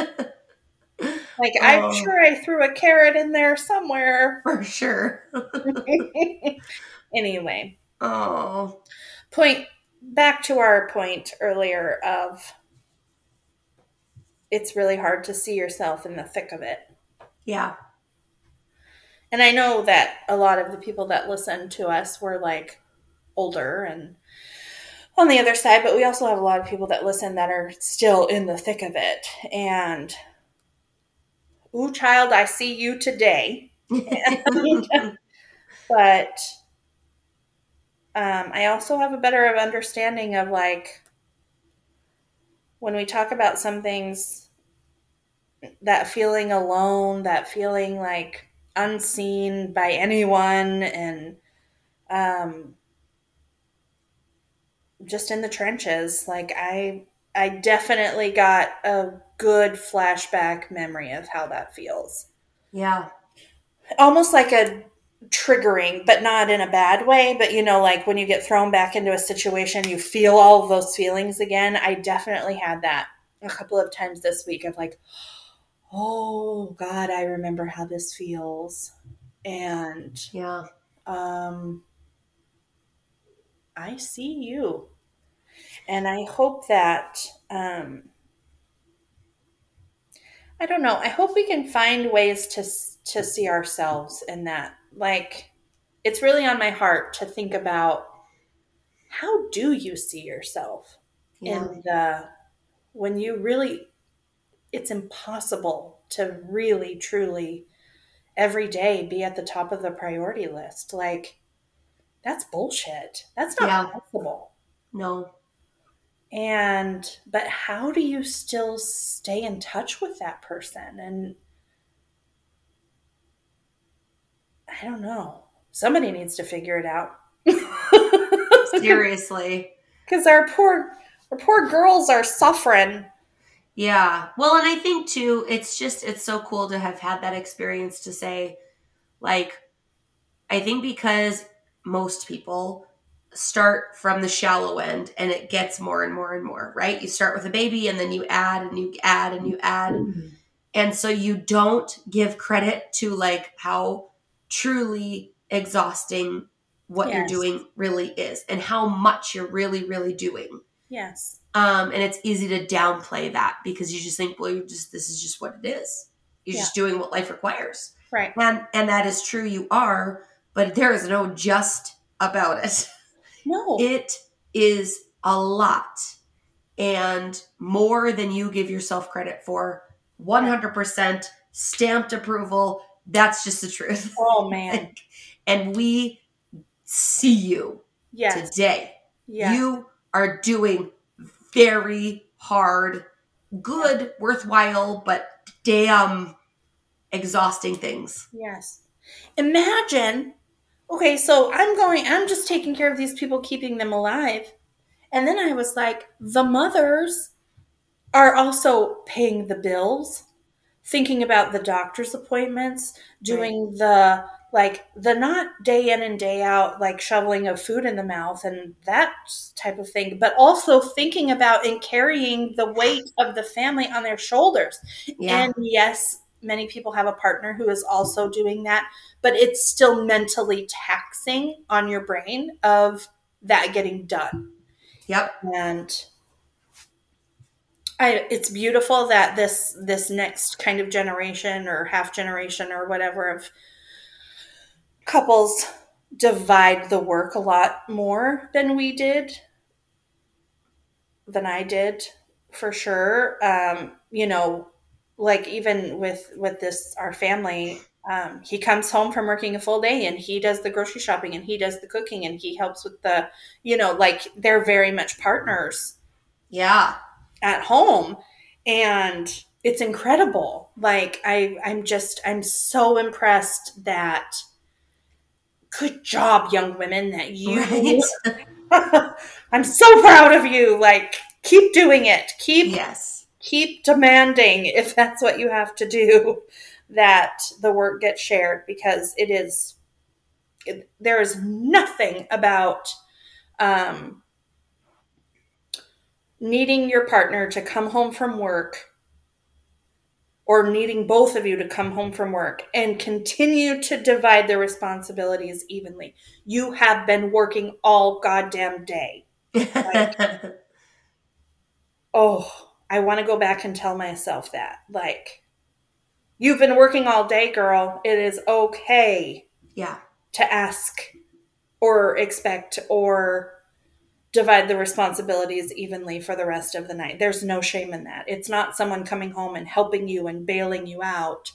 A: like
B: Oh.
A: I'm sure I threw a carrot in there somewhere.
B: For sure.
A: anyway,
B: Oh,
A: point back to our point earlier of it's really hard to see yourself in the thick of it.
B: yeah.
A: And I know that a lot of the people that listen to us were like older and on the other side, but we also have a lot of people that listen that are still in the thick of it. And, ooh, child, I see you today. but um, I also have a better of understanding of like when we talk about some things, that feeling alone, that feeling like unseen by anyone, and um, just in the trenches. Like I, I definitely got a good flashback memory of how that feels
B: yeah.
A: almost like a triggering, but not in a bad way. But you know, like when you get thrown back into a situation, you feel all of those feelings again. I definitely had that a couple of times this week of like, oh God, I remember how this feels. And
B: Yeah.
A: um, I see you. And I hope that, um, I don't know, I hope we can find ways to, to see ourselves in that. Like, it's really on my heart to think about how do you see yourself
B: Yeah.
A: in the, uh, when you really, it's impossible to really, truly, every day be at the top of the priority list. Like, that's bullshit. That's not
B: Yeah.
A: possible.
B: No.
A: And, but how do you still stay in touch with that person? And I don't know. Somebody needs to figure it out.
B: Seriously.
A: Because our poor, our poor girls are suffering.
B: Yeah. Well, and I think too, it's just, it's so cool to have had that experience to say, like, I think because most people start from the shallow end and it gets more and more and more, right? You start with a baby and then you add and you add and you add. Mm-hmm. And so you don't give credit to like how truly exhausting what you're doing really is and how much you're really, really doing.
A: Yes.
B: Um, and it's easy to downplay that because you just think, well, you just this is just what it is. You're just doing what life requires.
A: Right.
B: And and that is true, you are, but there is no just about it.
A: No.
B: It is a lot and more than you give yourself credit for. 100% stamped approval. That's just the truth.
A: oh, man.
B: and we see you
A: Yes.
B: today.
A: Yes.
B: You are doing very hard, good, worthwhile, but damn exhausting things.
A: Yes. Imagine, okay, so I'm going, I'm just taking care of these people, keeping them alive. And then I was like, the mothers are also paying the bills, thinking about the doctor's appointments, doing the, like, the not day in and day out, like shoveling of food in the mouth and that type of thing, but also thinking about and carrying the weight of the family on their shoulders.
B: Yeah.
A: And yes, many people have a partner who is also doing that, but it's still mentally taxing on your brain of that getting done.
B: yep.
A: And I it's beautiful that this this next kind of generation or half generation or whatever of couples divide the work a lot more than we did than I did for sure. Um, you know, like even with with this our family, um, he comes home from working a full day and he does the grocery shopping and he does the cooking and he helps with the, you know, like they're very much partners
B: Yeah.
A: At home and it's incredible like i i'm just i'm so impressed that good job, young women, that you.
B: Right.
A: I'm so proud of you. Like, keep doing it. Keep
B: yes.
A: keep demanding if that's what you have to do that the work gets shared because it is it, there is nothing about um, needing your partner to come home from work or needing both of you to come home from work and continue to divide the responsibilities evenly. You have been working all goddamn day. Oh, I want to go back and tell myself that. Like, you've been working all day, girl. It is okay
B: yeah.
A: to ask or expect or divide the responsibilities evenly for the rest of the night. There's no shame in that. It's not someone coming home and helping you and bailing you out.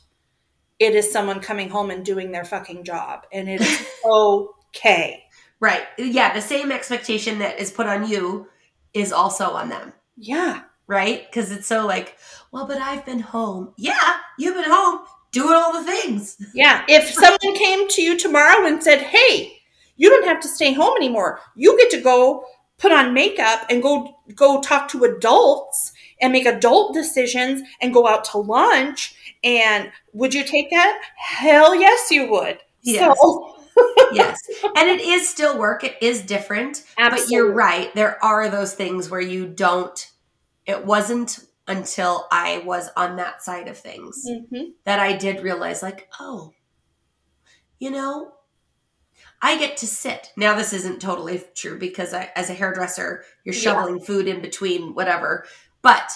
A: It is someone coming home and doing their fucking job. And it is okay.
B: Right. Yeah. The same expectation that is put on you is also on them.
A: Yeah.
B: Right. Because it's so like, well, but I've been home. Yeah. You've been home doing all the things.
A: Yeah. If someone came to you tomorrow and said, hey, you don't have to stay home anymore. You get to go put on makeup and go go talk to adults and make adult decisions and go out to lunch and would you take that hell yes you would
B: Yes.
A: so
B: yes. And it is still work. It is different. Absolutely. But you're right. There are those things where you don't, it wasn't until I was on that side of things
A: Mhm.
B: that I did realize, like, oh, you know, I get to sit. Now, this isn't totally true because I, as a hairdresser, you're
A: Yeah.
B: shoveling food in between whatever. But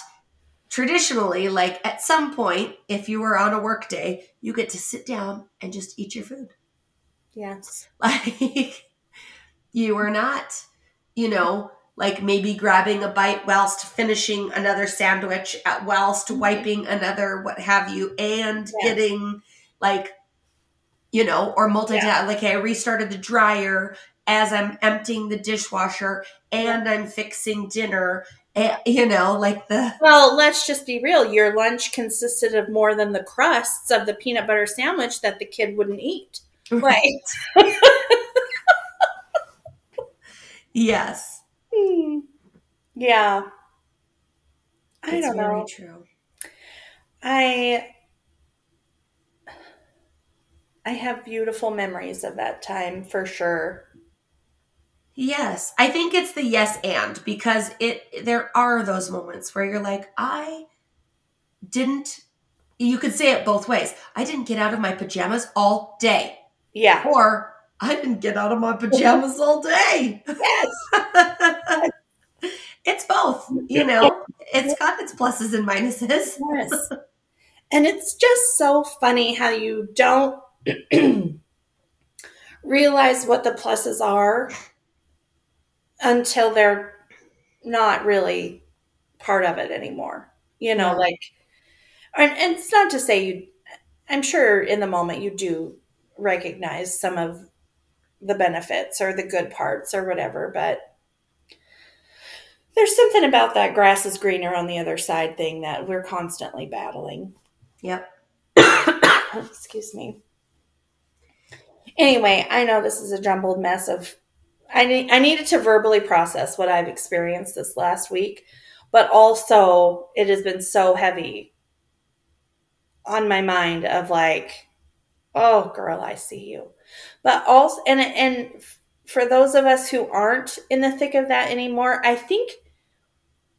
B: traditionally, like at some point, if you were on a work day, you get to sit down and just eat your food.
A: yes
B: Like you are not, you know, like maybe grabbing a bite whilst finishing another sandwich, whilst
A: Mhm.
B: wiping another what have you, and
A: Yeah.
B: getting like, you know, or multitask.
A: Yeah.
B: Like I restarted the dryer as I'm emptying the dishwasher and I'm fixing dinner. And, you know, like the
A: well let's just be real your lunch consisted of more than the crusts of the peanut butter sandwich that the kid wouldn't eat right
B: yes,
A: Hmm. yeah i
B: it's
A: don't
B: very
A: know
B: true.
A: I I have beautiful memories of that time for sure.
B: Yes, I think it's the yes and because it there are those moments where you're like, I didn't you could say it both ways. I didn't get out of my pajamas all day.
A: Yeah.
B: Or I didn't get out of my pajamas all day.
A: Yes.
B: it's both, you know. It's got its pluses and minuses.
A: Yes. and it's just so funny how you don't realize what the pluses are until they're not really part of it anymore. You know,
B: Yeah.
A: like and, and it's not to say you I'm sure in the moment you do recognize some of the benefits or the good parts or whatever, but there's something about that grass is greener on the other side thing that we're constantly battling.
B: Yep.
A: Excuse me. Anyway, I know this is a jumbled mess of I need I needed to verbally process what I've experienced this last week, but also it has been so heavy on my mind of like, oh girl, I see you. But also and and for those of us who aren't in the thick of that anymore, I think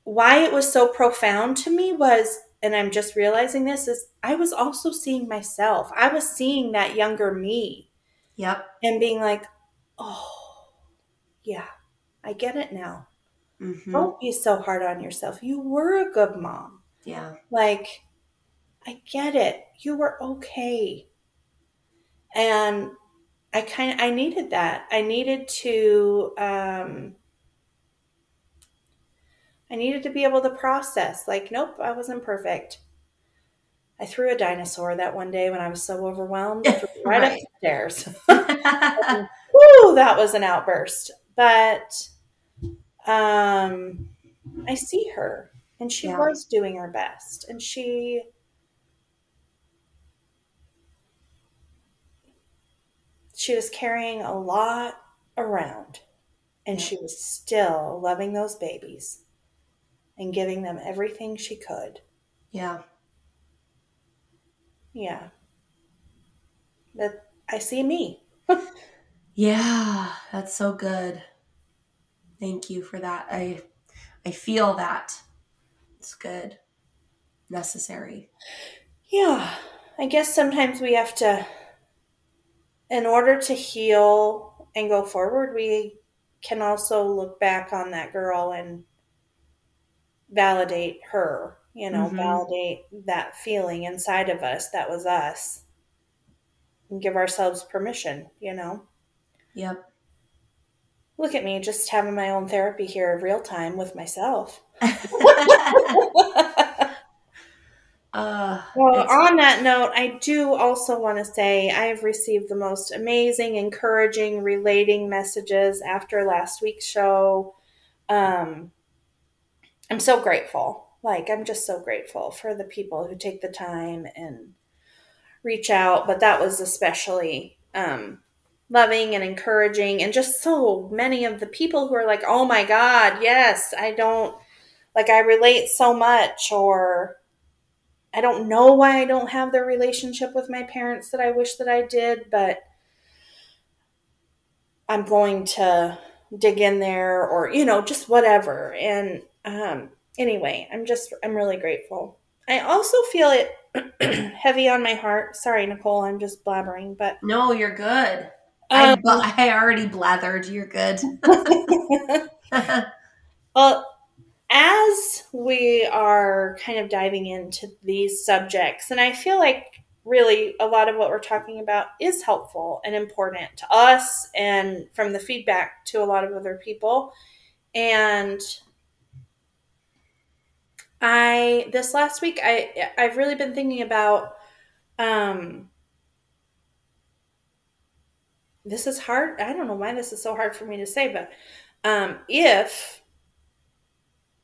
A: why it was so profound to me was and I'm just realizing this is I was also seeing myself. I was seeing that younger me
B: Yep.
A: and being like, "Oh, yeah. I get it now.
B: hmm
A: Don't be so hard on yourself. You were a good mom.
B: Yeah.
A: Like I get it. You were okay." And I kind of I needed that. I needed to um I needed to be able to process like nope, I wasn't perfect. I threw a dinosaur that one day when I was so overwhelmed. I threw right,
B: Right.
A: up the stairs. Woo, that was an outburst. But um I see her and she
B: Yeah.
A: was doing her best and she she was carrying a lot around and she was still loving those babies and giving them everything she could.
B: Yeah.
A: Yeah. But I see me.
B: Yeah, that's so good. Thank you for that. I I feel that. It's good. Necessary.
A: Yeah. I guess sometimes we have to in order to heal and go forward, we can also look back on that girl and validate her, you know,
B: Mhm.
A: validate that feeling inside of us that was us. And give ourselves permission, you know.
B: Yep.
A: Look at me just having my own therapy here in real time with myself.
B: uh,
A: Well, on that note, I do also want to say I have received the most amazing, encouraging, relating messages after last week's show. Um, I'm so grateful. Like, I'm just so grateful for the people who take the time and reach out. But that was especially um, loving and encouraging, and just so many of the people who are like, oh my God, yes, I don't, like, I relate so much, or I don't know why I don't have the relationship with my parents that I wish that I did, but I'm going to dig in there or, you know, just whatever. And um, anyway, I'm just, I'm really grateful. I also feel it heavy on my heart. Sorry, Nicole, I'm just blabbering, but.
B: no, you're good. I,
A: Um,
B: bu- I already blathered. You're good.
A: Well, as we are kind of diving into these subjects, and I feel like really a lot of what we're talking about is helpful and important to us and from the feedback to a lot of other people. And I this last week I I've really been thinking about um this is hard. I don't know why this is so hard for me to say, but um if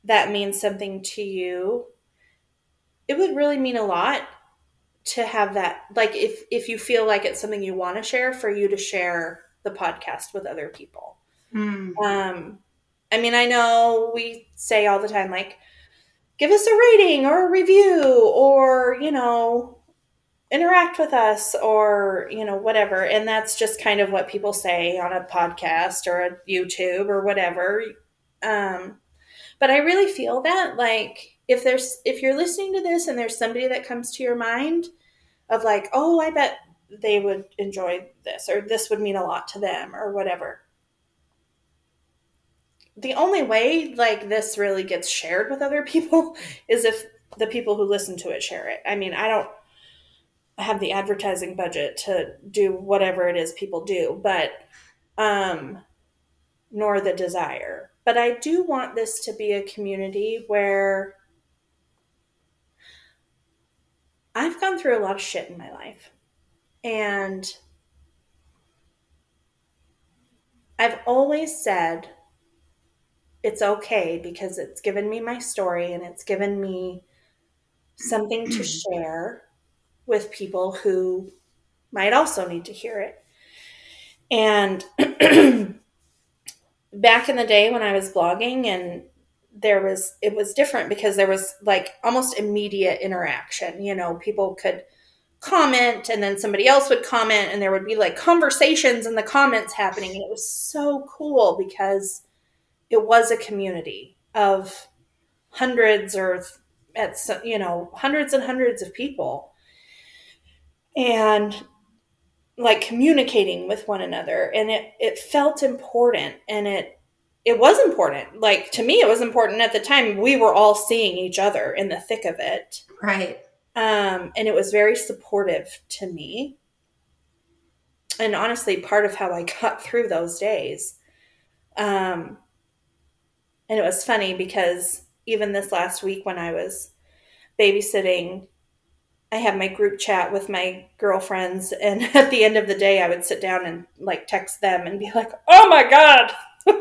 A: that means something to you, it would really mean a lot to have that like if if you feel like it's something you want to share for you to share the podcast with other people.
B: Hmm.
A: Um, I mean, I know we say all the time, like, give us a rating or a review or, you know, interact with us or, you know, whatever. And that's just kind of what people say on a podcast or a YouTube or whatever. Um, but I really feel that, like, if there's, if you're listening to this and there's somebody that comes to your mind of, like, oh, I bet they would enjoy this or this would mean a lot to them or whatever the only way like this really gets shared with other people is if the people who listen to it share it. I mean, I don't have the advertising budget to do whatever it is people do, but um nor the desire. But I do want this to be a community where I've gone through a lot of shit in my life. And I've always said it's okay because it's given me my story and it's given me something to share with people who might also need to hear it. And back in the day when I was blogging and there was it was different because there was like almost immediate interaction, you know, people could comment and then somebody else would comment and there would be like conversations in the comments happening and it was so cool because it was a community of hundreds or at you know hundreds and hundreds of people. And like communicating with one another and it it felt important and it it was important. Like to me it was important at the time. We were all seeing each other in the thick of it.
B: Right.
A: um, and it was very supportive to me. And honestly part of how i got through those days um, and it was funny because even this last week when i was babysitting i had my group chat with my girlfriends and at the end of the day i would sit down and like text them and be like oh my god!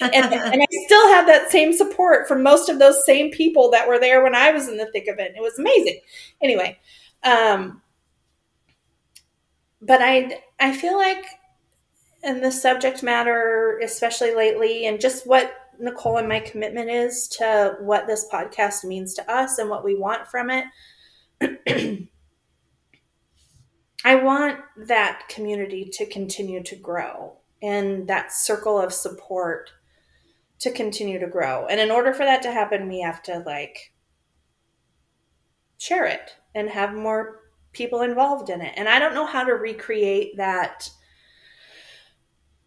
A: And, and i still had that same support from most of those same people that were there when i was in the thick of it it was amazing. Anyway um but i i feel like in the subject matter, especially lately, and just what Nicole and my commitment is to what this podcast means to us and what we want from it. I want that community to continue to grow and that circle of support to continue to grow. And in order for that to happen, we have to like share it and have more people involved in it. And I don't know how to recreate that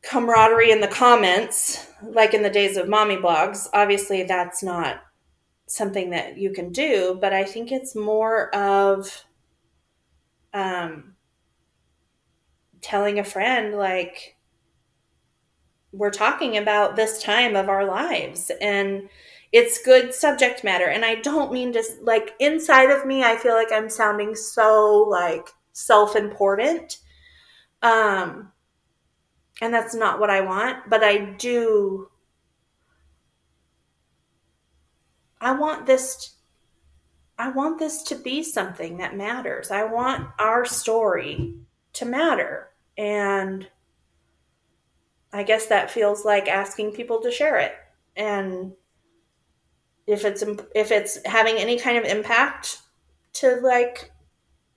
A: camaraderie in the comments like in the days of mommy blogs. Obviously, that's not something that you can do, but I think it's more of um, telling a friend, like, we're talking about this time of our lives and it's good subject matter. And I don't mean to, like, inside of me, I feel like I'm sounding so, like, self important. Um, and that's not what I want, but I do I want this I want this to be something that matters. I want our story to matter. And I guess that feels like asking people to share it. And if it's if it's having any kind of impact to like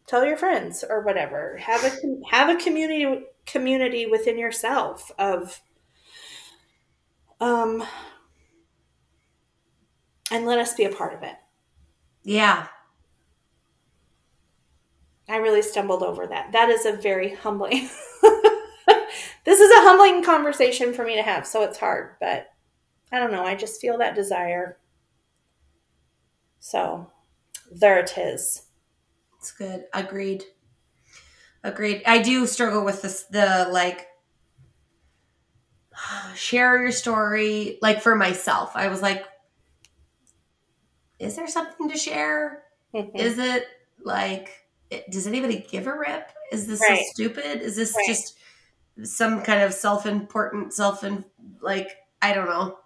A: tell your friends or whatever. Have a have a community community within yourself of um and let us be a part of it.
B: Yeah.
A: I really stumbled over that. That is a very humbling. this is a humbling conversation for me to have, so it's hard, but I don't know. I just feel that desire. So there it is.
B: It's good. Agreed. Agreed. I do struggle with this the like share your story like for myself. I was like is there something to share? Mm-hmm. Is it like does anybody give a rip? Is this right. so stupid? Is this right. just some kind of self-important self and like I don't know.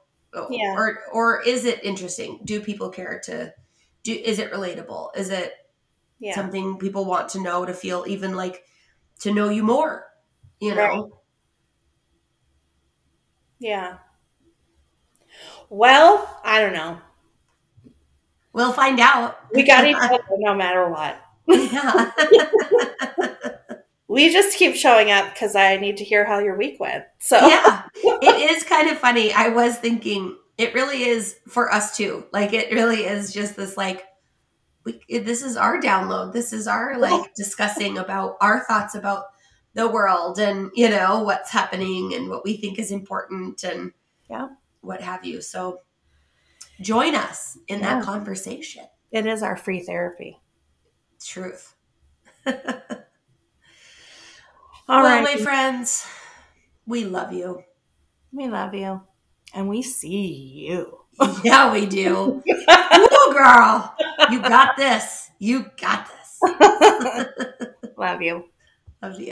B: Yeah. Or or is it interesting? Do people care to do is it relatable? Is it yeah. something people want to know to feel even like to know you more, you know? Right.
A: Yeah. Well, I don't know.
B: We'll find out.
A: We got each other no matter what. Yeah. we just keep showing up because I need to hear how your week went. So
B: yeah, it is kind of funny. I was thinking it really is for us too. Like it really is just this like we this is our download. This is our oh. like discussing about our thoughts about the world and you know what's happening and what we think is important and
A: yeah
B: what have you. So join us in yeah. that conversation.
A: It is our free therapy.
B: Truth.
A: All
B: well, right. my friends, we love you.
A: We love you. And we see you.
B: Yeah, we do. Ooh, girl. You got this. You got this.
A: love you.
B: Love you.